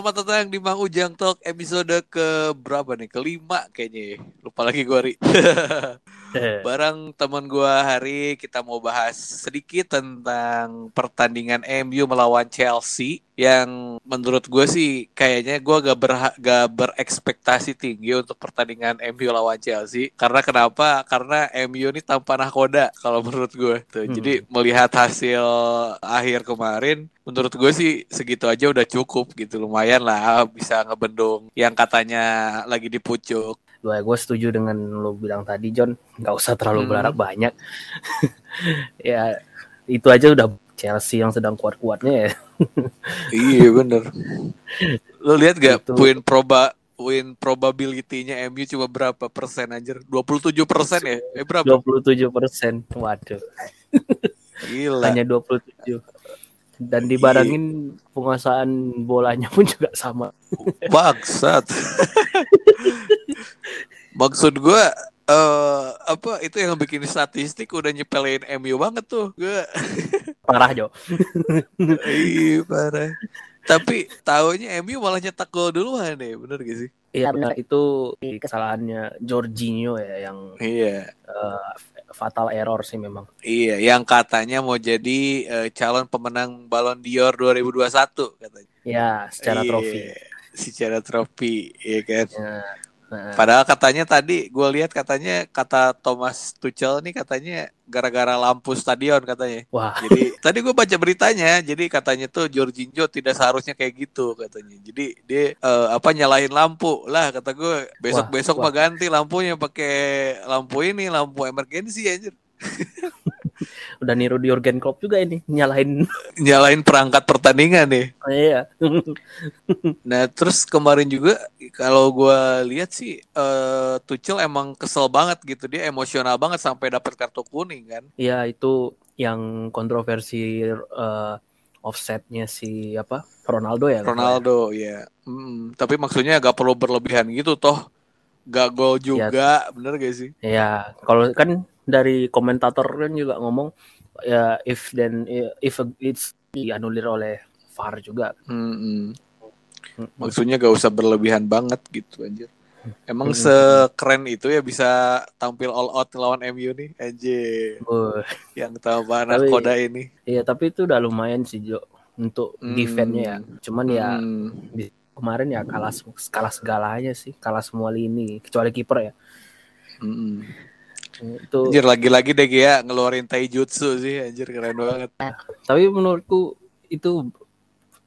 Selamat datang di Mang Ujang Talk episode ke berapa nih? Kelima kayaknya ya. Lupa lagi gue Ri. Barang teman gue hari kita mau bahas sedikit tentang pertandingan MU melawan Chelsea yang menurut gue sih kayaknya gue gak, berha gak berekspektasi tinggi untuk pertandingan MU lawan Chelsea karena kenapa? Karena MU ini tanpa nahkoda kalau menurut gue. Tuh, hmm. Jadi melihat hasil akhir kemarin menurut gue sih segitu aja udah cukup gitu lumayan lah bisa ngebendung yang katanya lagi dipucuk gue gue setuju dengan lo bilang tadi John. Nggak usah terlalu hmm. berharap banyak. Ya itu aja udah Chelsea yang sedang kuat-kuatnya ya. Iya bener. Lo lihat gak itu... poin proba win probability-nya MU cuma berapa persen anjir? 27 persen ya? Eh berapa? 27 persen. Waduh. Gila. hanya 27 dan dibarengin penguasaan bolanya pun juga sama. Bangsat Maksud gue uh, apa itu yang bikin statistik udah nyepelin MU banget tuh gue parah Jo. Iya parah. Tapi tahunya MU malah nyetak gol duluan deh bener gak sih? Iya benar itu kesalahannya Jorginho ya yang iya. uh, fatal error sih memang. Iya yang katanya mau jadi uh, calon pemenang Ballon d'Or 2021 katanya. Ya secara iya, trofi. secara trofi ya kan? Ya Padahal katanya tadi gue lihat katanya kata Thomas Tuchel nih katanya gara-gara lampu stadion katanya. Wah. Jadi tadi gue baca beritanya, jadi katanya tuh Jorginho tidak seharusnya kayak gitu katanya. Jadi dia uh, apa nyalain lampu lah kata gue besok-besok mah ganti lampunya pakai lampu ini lampu emergensi aja. udah niru di Jurgen Klopp juga ini nyalain nyalain perangkat pertandingan nih. Oh, iya. nah terus kemarin juga kalau gue lihat sih uh, Tuchel emang kesel banget gitu dia emosional banget sampai dapat kartu kuning kan. Iya itu yang kontroversi uh, offsetnya si apa Ronaldo ya. Ronaldo ya. Hmm, tapi maksudnya gak perlu berlebihan gitu toh. Gak gol iya. juga, ya. bener gak sih? Iya, kalau kan dari komentator kan juga ngomong ya if then if it's dianulir oleh VAR juga. Hmm, hmm. Maksudnya gak usah berlebihan banget gitu aja. Emang hmm. sekeren itu ya bisa tampil all out lawan MU nih, anjir. Uh. Yang tahu mana koda ini. Iya, tapi itu udah lumayan sih Jo untuk hmm. defense-nya ya. Cuman ya hmm. ya kemarin ya kalah kalah segalanya sih, kalah semua lini kecuali kiper ya. Hmm itu anjir lagi-lagi deh ya ngeluarin taijutsu sih anjir keren banget tapi menurutku itu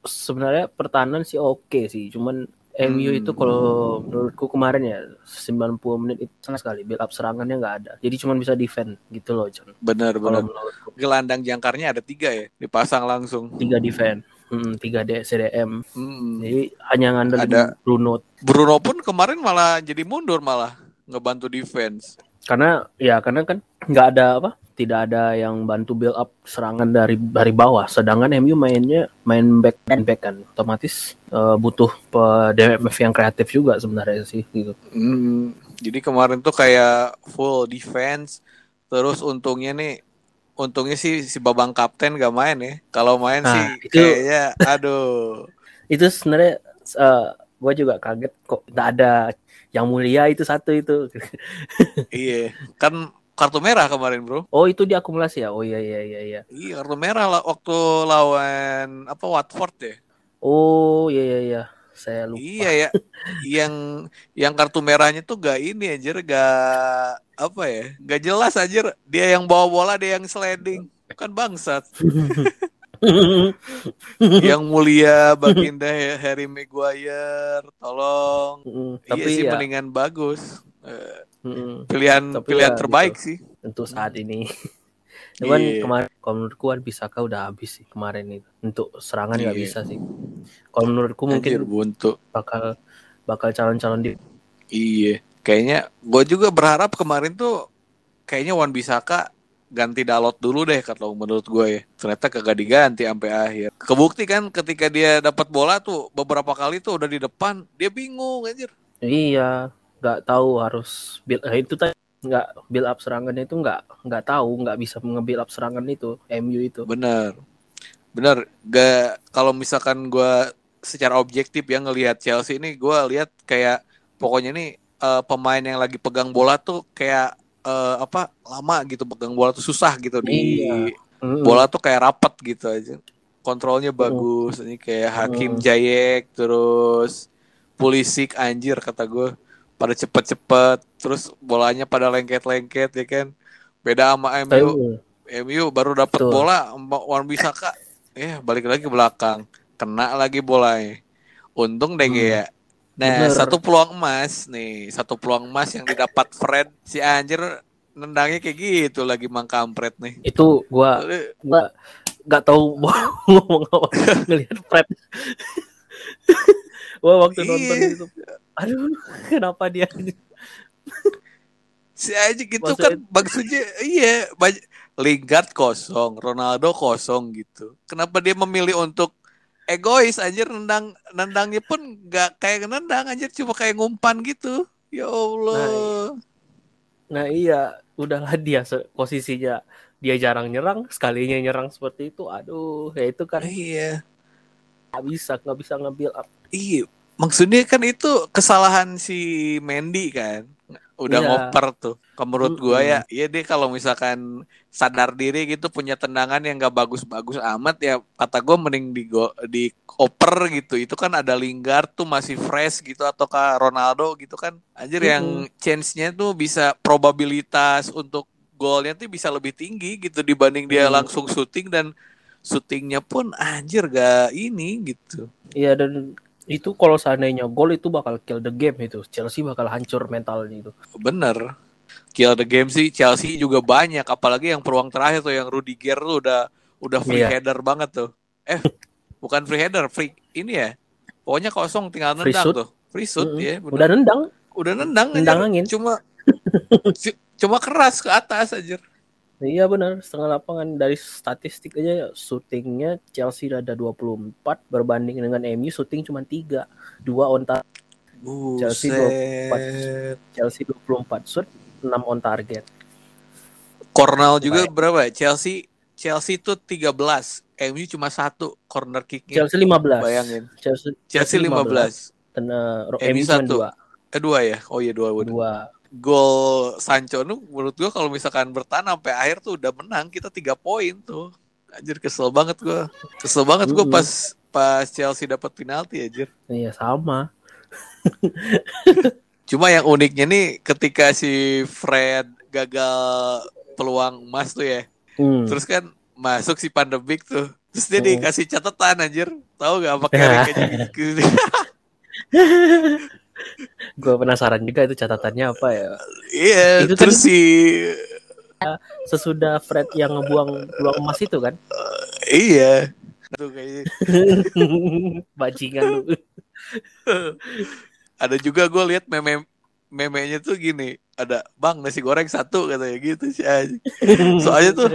sebenarnya pertahanan sih oke sih cuman MU itu hmm. kalau menurutku kemarin ya 90 menit itu sama sekali build up serangannya nggak ada. Jadi cuma bisa defend gitu loh John. Bener bener. Gelandang jangkarnya ada tiga ya dipasang langsung. Tiga defend. Hmm, tiga D CDM. Hmm. Jadi hanya ngandelin ada Bruno. Bruno pun kemarin malah jadi mundur malah ngebantu defense karena ya karena kan nggak ada apa tidak ada yang bantu build up serangan dari dari bawah. Sedangkan MU mainnya main back and back kan. Otomatis uh, butuh DMF yang kreatif juga sebenarnya sih gitu. Hmm, jadi kemarin tuh kayak full defense terus untungnya nih untungnya sih si babang kapten gak main ya. Kalau main nah, sih itu, kayaknya aduh. Itu sebenarnya uh, eh, gue juga kaget kok tidak ada yang mulia itu satu itu. iya, kan kartu merah kemarin, Bro. Oh, itu diakumulasi ya? Oh iya iya iya iya. Iya, kartu merah lah waktu lawan apa Watford ya. Oh, iya iya iya. Saya lupa. Iya ya. yang yang kartu merahnya tuh gak ini aja, gak apa ya? Gak jelas aja. Dia yang bawa bola, dia yang sliding. Kan bangsat. yang mulia baginda Harry Maguire tolong. Mm, iya tapi iya sih ya, mendingan bagus. Mm, pilihan tapi pilihan ya, terbaik gitu. sih. Untuk saat ini. Cuman yeah. kemarin kalau menurutku kan Bisaka udah habis sih kemarin itu untuk serangan nggak yeah. bisa sih. Kalau menurutku mungkin Anjir, buntu. bakal bakal calon-calon di iya. Kayaknya gue juga berharap kemarin tuh kayaknya Wan Bisaka ganti Dalot dulu deh kalau menurut gue ya. Ternyata kagak diganti sampai akhir. Kebukti kan ketika dia dapat bola tuh beberapa kali tuh udah di depan, dia bingung anjir. Iya, nggak tahu harus build eh, itu tadi nggak build up serangannya itu nggak nggak tahu nggak bisa nge-build up serangan itu MU itu. Bener, bener. Gak kalau misalkan gue secara objektif ya ngelihat Chelsea ini gue lihat kayak pokoknya nih uh, pemain yang lagi pegang bola tuh kayak uh, apa lama gitu pegang bola tuh susah gitu di iya. bola tuh kayak rapet gitu aja. Kontrolnya bagus ini kayak Hakim Jayek terus Pulisic anjir kata gue pada cepet-cepet terus bolanya pada lengket-lengket ya kan? Beda sama MU MU baru dapat bola Wan Bisaka eh balik lagi ke belakang. Kena lagi bolanya. Untung deh hmm. ya. Nah, Bener. satu peluang emas nih, satu peluang emas yang didapat Fred si anjir nendangnya kayak gitu lagi mang kampret nih. Itu gua gua nggak tahu mau ngomong apa ngelihat Fred. gua waktu iya. nonton itu aduh kenapa dia si aja gitu Maksudnya... kan maksudnya iya banyak Lingard kosong, Ronaldo kosong gitu. Kenapa dia memilih untuk egois anjir nendang nendangnya pun nggak kayak nendang anjir cuma kayak ngumpan gitu. Ya Allah. Nah, nah iya udahlah dia posisinya. Dia jarang nyerang sekalinya nyerang seperti itu aduh ya itu kan. Iya. Nggak bisa nggak bisa ngambil up. Iya maksudnya kan itu kesalahan si Mendy kan udah iya. ngoper tuh. Menurut gue ya, iya deh kalau misalkan sadar diri gitu punya tendangan yang gak bagus-bagus amat ya kata gue mending di go, di oper gitu. Itu kan ada Lingard tuh masih fresh gitu atau kah Ronaldo gitu kan. Anjir mm -hmm. yang chance-nya tuh bisa probabilitas untuk golnya tuh bisa lebih tinggi gitu dibanding dia mm. langsung syuting dan syutingnya pun anjir gak ini gitu. Iya dan itu kalau seandainya gol itu bakal kill the game itu. Chelsea bakal hancur mentalnya itu. Bener. Kill the game sih Chelsea juga banyak. Apalagi yang peluang terakhir tuh yang Rudiger tuh udah udah free yeah. header banget tuh. Eh bukan free header free ini ya. Pokoknya kosong tinggal nendang tuh. Free shoot mm -hmm. ya udah nendang. Udah nendang nendang aja. angin. Cuma cuma keras ke atas aja Iya benar, setengah lapangan dari statistik aja syutingnya Chelsea ada 24 berbanding dengan MU syuting cuma 3. Dua on target. Chelsea 24 Chelsea 24 shoot, 6 on target. Cornell juga Baik. berapa? Ya? Chelsea Chelsea itu 13, MU cuma satu corner kicknya. Chelsea 15. Bayangin. Chelsea, Chelsea 15. 15. Dan uh, MU cuma 2. Eh dua ya? Oh iya dua. Dua gol Sancho nu menurut gua kalau misalkan bertahan sampai akhir tuh udah menang kita tiga poin tuh. Anjir kesel banget gua. Kesel banget gua pas pas Chelsea dapat penalti anjir. Iya sama. Cuma yang uniknya nih ketika si Fred gagal peluang emas tuh ya. Hmm. terus kan masuk si pandemik tuh. Terus dia hmm. dikasih catatan anjir. Tahu gak apa kayak gitu gue penasaran juga itu catatannya apa ya. Iya itu terus si sesudah Fred yang ngebuang peluang emas itu kan? Uh, iya. Tuh kayaknya. Bajingan lu. Ada juga gue lihat meme memenya tuh gini ada bang nasi goreng satu katanya gitu sih soalnya tuh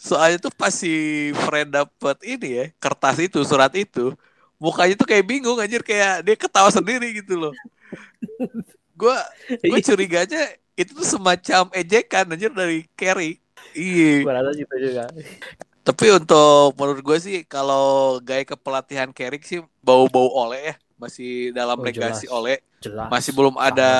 soalnya tuh pas si Fred dapet ini ya kertas itu surat itu mukanya tuh kayak bingung anjir kayak dia ketawa sendiri gitu loh gue gue iya. curiganya itu tuh semacam ejekan anjir dari Carry iya. Gue rasa gitu juga. Tapi untuk menurut gue sih kalau gaya kepelatihan Carrick sih bau-bau oleh ya. Masih dalam oh, legasi oleh jelas. masih belum ada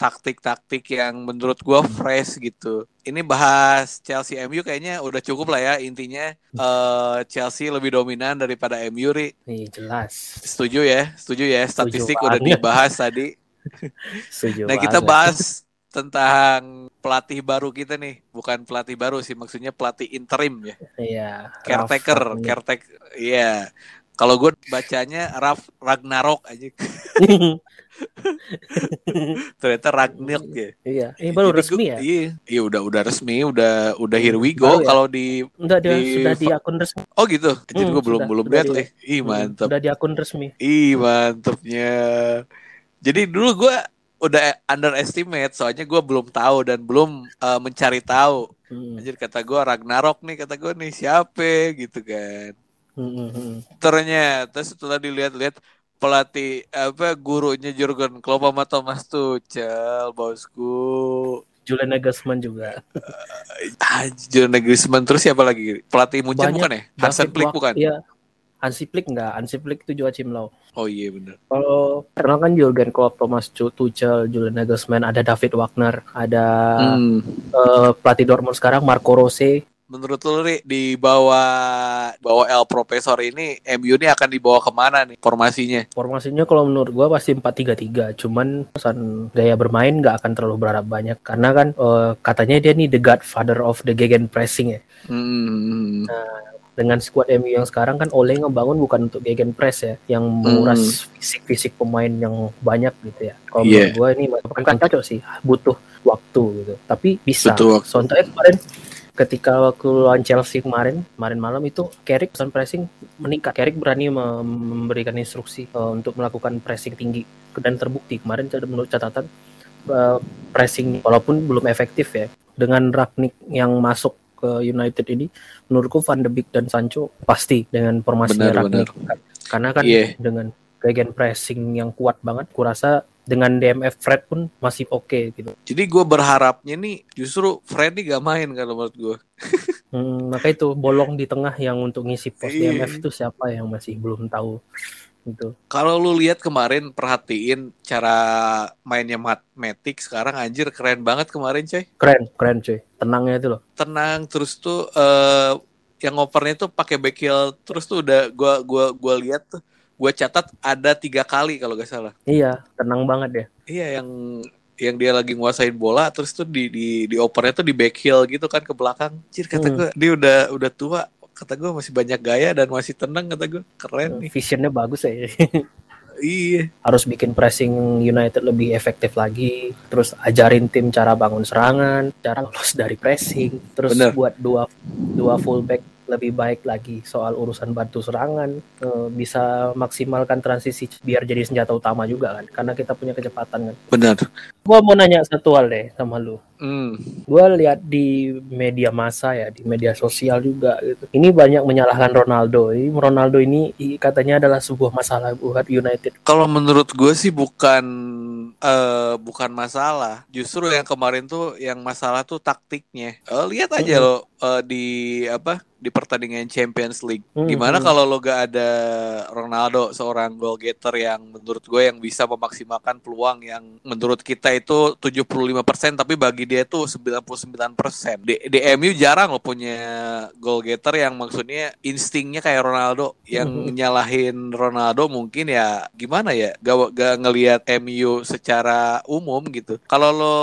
taktik-taktik yang menurut gue fresh gitu. Ini bahas Chelsea MU kayaknya udah cukup lah ya intinya. Uh, Chelsea lebih dominan daripada MU ri. Nih, jelas. Setuju ya? Setuju ya? Statistik setuju udah dibahas tadi. Nah kita bahas tentang pelatih baru kita nih, bukan pelatih baru sih, maksudnya pelatih interim ya. Iya. Caretaker, caretaker, iya. Kalau gue bacanya Raf Ragnarok aja. Ternyata Ragnarok ya. Iya. Ini baru Jadi resmi ya? Iya. Iya udah udah resmi, udah udah here we go. Ya? Kalau di udah di, sudah di akun resmi. Oh gitu. Jadi hmm, gue belum belum lihat nih. Ih hmm, mantap. Udah di akun resmi. Ih mantapnya. Jadi dulu gue udah underestimate soalnya gue belum tahu dan belum uh, mencari tahu. Hmm. Anjir kata gue Ragnarok nih kata gue nih siapa gitu kan. Hmm. Ternyata setelah dilihat-lihat pelatih apa gurunya Jurgen Klopp sama Thomas Tuchel bosku. Julian Nagelsmann juga. Uh, Julian Nagelsmann terus siapa lagi? Pelatih Munchen bukan ya? Hansen Flick bukan? Iya. Hansi Flick enggak, Hansi Flick itu Joachim Low. Oh iya benar. Kalau karena kan Jurgen Klopp, Thomas Tuchel, Julian Nagelsmann, ada David Wagner, ada hmm. uh, pelatih Dortmund sekarang Marco Rose, menurut lu Ri, di bawah bawah El Profesor ini MU ini akan dibawa ke mana nih formasinya? Formasinya kalau menurut gua pasti 4-3-3, cuman pesan gaya bermain nggak akan terlalu berharap banyak karena kan uh, katanya dia nih the godfather of the gegen pressing ya. Hmm. Nah, dengan squad MU yang sekarang kan Ole ngebangun bukan untuk gegen press ya, yang menguras fisik-fisik pemain yang banyak gitu ya. Kalau yeah. menurut gue ini bukan cocok sih, butuh waktu gitu. Tapi bisa. Contohnya kemarin ketika waktu lawan Chelsea kemarin kemarin malam itu Carrick pesan pressing meningkat. Carrick berani memberikan instruksi uh, untuk melakukan pressing tinggi. Dan terbukti kemarin menurut catatan uh, pressing walaupun belum efektif ya. Dengan Ragnik yang masuk ke United ini menurutku Van de Beek dan Sancho pasti dengan formasinya Ragnik. karena kan yeah. dengan gegen pressing yang kuat banget kurasa dengan DMF Fred pun masih oke okay, gitu. Jadi gue berharapnya nih justru Fred nih gak main kalau menurut gue. hmm, maka itu bolong di tengah yang untuk ngisi pos iya. DMF itu siapa yang masih belum tahu gitu. Kalau lu lihat kemarin perhatiin cara mainnya Matic sekarang anjir keren banget kemarin coy. Keren, keren coy. Tenangnya itu loh. Tenang terus tuh uh, yang opernya tuh pakai back terus tuh udah gua gua gua lihat tuh gue catat ada tiga kali kalau gak salah. Iya, tenang banget ya. Iya, yang yang dia lagi nguasain bola terus tuh di di di opernya tuh di back heel gitu kan ke belakang. Cir kata hmm. gue dia udah udah tua kata gue masih banyak gaya dan masih tenang kata gue keren nih. Visionnya bagus ya. iya. Harus bikin pressing United lebih efektif lagi. Terus ajarin tim cara bangun serangan, cara lolos dari pressing. Terus Bener. buat dua dua fullback lebih baik lagi soal urusan bantu serangan uh, bisa maksimalkan transisi biar jadi senjata utama juga kan karena kita punya kecepatan kan. Benar. Gua mau nanya satu hal deh sama lu mm. gua lihat di media massa ya di media sosial juga gitu ini banyak menyalahkan Ronaldo ini Ronaldo ini katanya adalah sebuah masalah buat United kalau menurut gue sih bukan uh, bukan masalah justru yang kemarin tuh yang masalah tuh taktiknya uh, lihat aja mm -hmm. lo uh, di apa di pertandingan Champions League. Hmm, Gimana hmm. kalau lo gak ada Ronaldo seorang goal getter yang menurut gue yang bisa memaksimalkan peluang yang menurut kita itu 75% tapi bagi dia itu 99%. Di, di MU jarang lo punya goal getter yang maksudnya instingnya kayak Ronaldo yang hmm. nyalahin Ronaldo mungkin ya gimana ya gak, gak ngelihat MU secara umum gitu. Kalau lo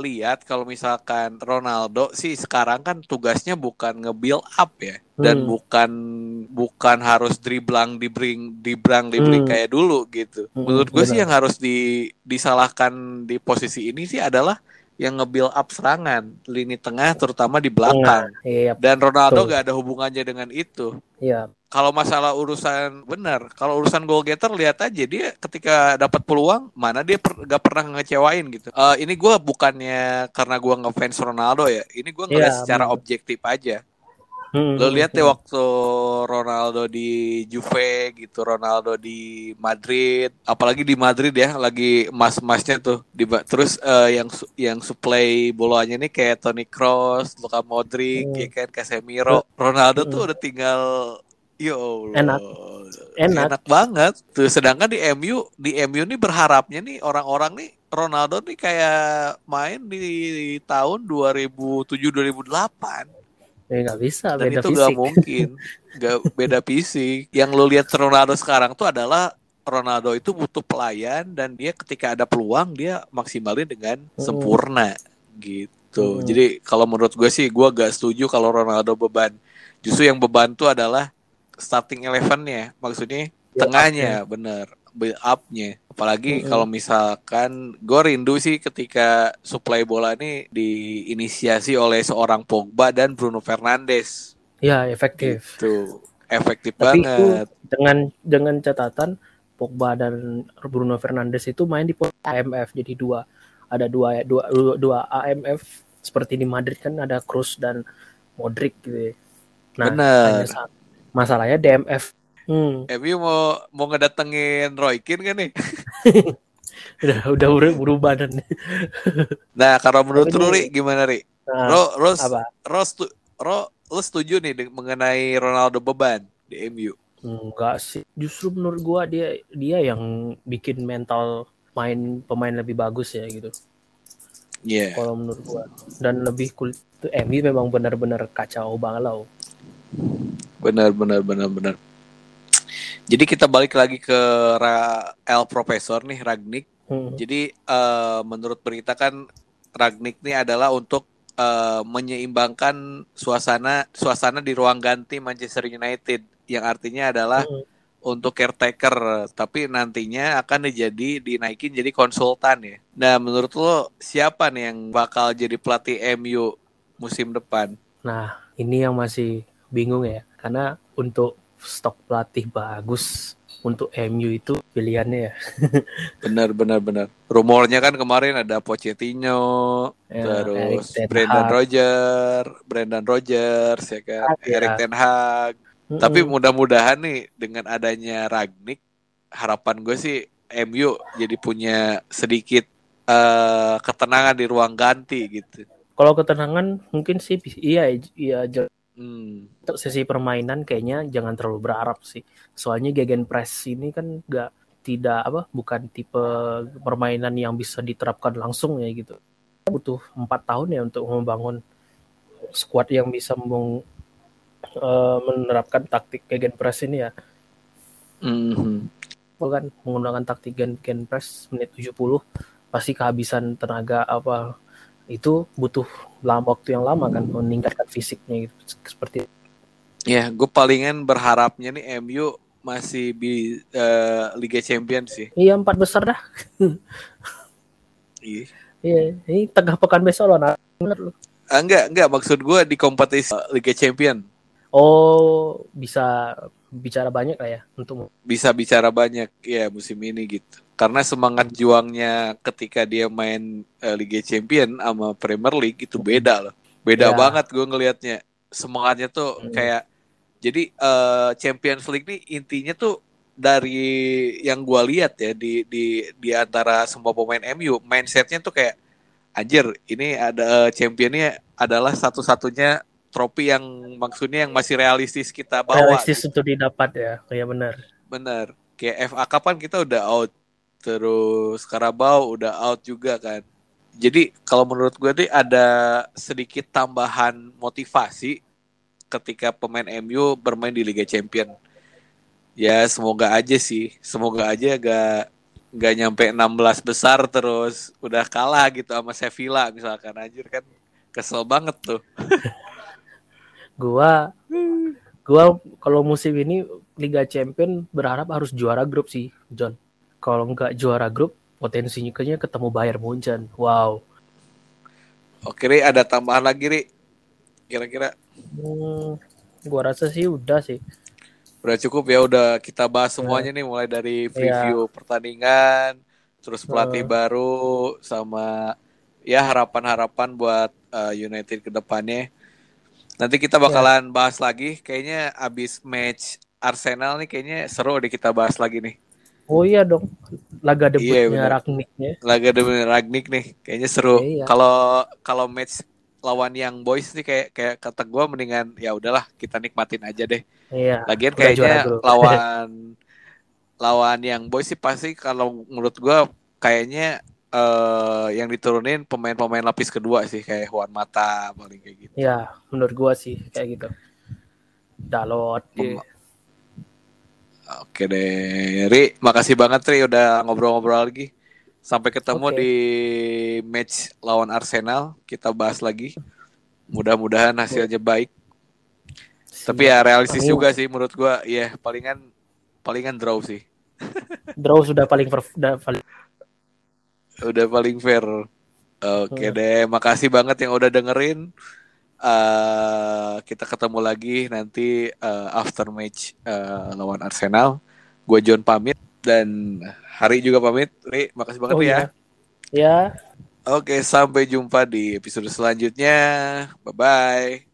lihat kalau misalkan Ronaldo sih sekarang kan tugasnya bukan nge-build up ya dan hmm. bukan bukan harus driblang dibring dibrang dibring hmm. kayak dulu gitu. Hmm, Menurut gue sih yang harus di disalahkan di posisi ini sih adalah yang nge-build up serangan lini tengah terutama di belakang. Iya, Dan Ronaldo betul. gak ada hubungannya dengan itu. Iya. Kalau masalah urusan benar, kalau urusan goal getter lihat aja dia ketika dapat peluang mana dia per, gak pernah ngecewain gitu. Uh, ini gue bukannya karena gue ngefans Ronaldo ya, ini gue ngeliat ya, secara bener. objektif aja. Hmm, lo lihat ya waktu Ronaldo di Juve gitu, Ronaldo di Madrid, apalagi di Madrid ya, lagi emas-emasnya tuh. Di, terus uh, yang yang supply bolanya nih kayak Toni Kroos, Luka Modric, hmm. ya kan Casemiro, Ronaldo hmm. tuh udah tinggal Yo Enak. Enak. Enak banget. Tuh sedangkan di MU, di MU nih berharapnya nih orang-orang nih Ronaldo nih kayak main di tahun 2007 2008 Ya nggak bisa, Dan beda itu fisik. gak mungkin, gak beda fisik. Yang lo lihat Ronaldo sekarang tuh adalah Ronaldo itu butuh pelayan dan dia ketika ada peluang dia maksimalin dengan hmm. sempurna gitu. Hmm. Jadi kalau menurut gue sih gue gak setuju kalau Ronaldo beban. Justru yang beban tuh adalah starting elevennya, maksudnya ya, tengahnya, bener build up-nya. Apalagi mm -hmm. kalau misalkan gue rindu sih ketika supply bola ini diinisiasi oleh seorang Pogba dan Bruno Fernandes. Ya, efektif. Itu efektif Tapi banget. Itu dengan dengan catatan Pogba dan Bruno Fernandes itu main di AMF jadi dua ada dua dua dua AMF seperti di Madrid kan ada Cruz dan Modric gitu. Ya. Nah, Bener. masalahnya DMF Hmm. MU mau mau ngedatengin Roy Keane kan nih? udah udah berubah dan. nah, kalau menurut lu Ri gimana Ri? Nah, Ro, Ros, apa? Ros, Ro, lu setuju nih mengenai Ronaldo beban di MU? Enggak sih. Justru menurut gua dia dia yang bikin mental main pemain lebih bagus ya gitu. Iya. Yeah. Kalau menurut gua dan lebih kulit MU memang benar-benar kacau banget loh. Benar benar benar benar. Jadi kita balik lagi ke Ra El Profesor nih Ragnik. Hmm. Jadi uh, menurut berita kan Ragnik ini adalah untuk uh, menyeimbangkan suasana suasana di ruang ganti Manchester United yang artinya adalah hmm. untuk caretaker tapi nantinya akan jadi dinaikin jadi konsultan ya. Nah, menurut lo siapa nih yang bakal jadi pelatih MU musim depan? Nah, ini yang masih bingung ya karena untuk stok pelatih bagus untuk MU itu pilihannya ya. benar benar benar. Rumornya kan kemarin ada Pochettino, ya, terus Brendan Rodgers, Brendan Rodgers ya kan, ya. Eric Ten Hag. Mm -hmm. Tapi mudah-mudahan nih dengan adanya Ragnik, harapan gue sih MU jadi punya sedikit uh, ketenangan di ruang ganti gitu. Kalau ketenangan mungkin sih iya iya Hmm. Untuk sesi permainan kayaknya jangan terlalu berharap sih. Soalnya gegen press ini kan nggak tidak apa bukan tipe permainan yang bisa diterapkan langsung ya gitu. Butuh empat tahun ya untuk membangun squad yang bisa meng, uh, menerapkan taktik gegen press ini ya. Mm-hmm. Kan menggunakan taktik gegen press menit 70 pasti kehabisan tenaga apa itu butuh lama waktu yang lama kan meningkatkan fisiknya gitu seperti ya gue palingan berharapnya nih MU masih di uh, Liga Champions sih. Iya empat besar dah. Iya iya ini tengah pekan besok loh nah bener ah, enggak enggak. Maksud gue di kompetisi Liga Champion. Oh bisa bicara banyak lah ya untuk bisa bicara banyak ya musim ini gitu karena semangat juangnya ketika dia main uh, Liga Champion sama Premier League itu beda loh beda ya. banget gue ngelihatnya semangatnya tuh hmm. kayak jadi uh, Champions League nih intinya tuh dari yang gue lihat ya di di di antara semua pemain MU mindsetnya tuh kayak anjir ini ada uh, championnya adalah satu-satunya trofi yang maksudnya yang masih realistis kita bawa realistis gitu. untuk didapat ya kayak benar benar kayak FA kapan kita udah out terus Karabau udah out juga kan. Jadi kalau menurut gue nih ada sedikit tambahan motivasi ketika pemain MU bermain di Liga Champion. Ya semoga aja sih, semoga aja gak gak nyampe 16 besar terus udah kalah gitu sama Sevilla misalkan anjir kan kesel banget tuh. gua gua kalau musim ini Liga Champion berharap harus juara grup sih, John kalau nggak juara grup potensinya kayaknya ketemu Bayern Munchen. Wow. Oke, Ri, ada tambahan lagi, Ri? Kira-kira? Hmm, gua rasa sih udah sih. Udah cukup ya, udah kita bahas semuanya nih mulai dari iya. preview yeah. pertandingan, terus pelatih uh. baru sama ya harapan-harapan buat uh, United ke depannya. Nanti kita iya. bakalan yeah. bahas lagi. Kayaknya abis match Arsenal nih kayaknya seru deh kita bahas lagi nih. Oh iya dong, laga debutnya iya, Ragnik ya. Laga debutnya Ragnik nih, kayaknya seru. Iya. Kalau iya. kalau match lawan yang boys nih kayak kayak kata gue mendingan ya udahlah kita nikmatin aja deh. Iya. Lagian kayaknya lawan lawan yang boys sih pasti kalau menurut gue kayaknya uh, yang diturunin pemain-pemain lapis kedua sih kayak Juan Mata paling kayak gitu. Iya, menurut gue sih kayak gitu. Dalot. Pem Oke deh, Ri, makasih banget Ri udah ngobrol-ngobrol lagi. Sampai ketemu okay. di match lawan Arsenal, kita bahas lagi. Mudah-mudahan hasilnya baik. Tapi ya realistis Amin. juga sih menurut gua, ya yeah, palingan palingan draw sih. draw sudah paling udah paling udah paling fair. Oke okay hmm. deh, makasih banget yang udah dengerin. Uh, kita ketemu lagi nanti uh, after match uh, lawan Arsenal. Gue John pamit dan Hari juga pamit. Ri, makasih banget oh, ya. Ya. Oke, sampai jumpa di episode selanjutnya. Bye bye.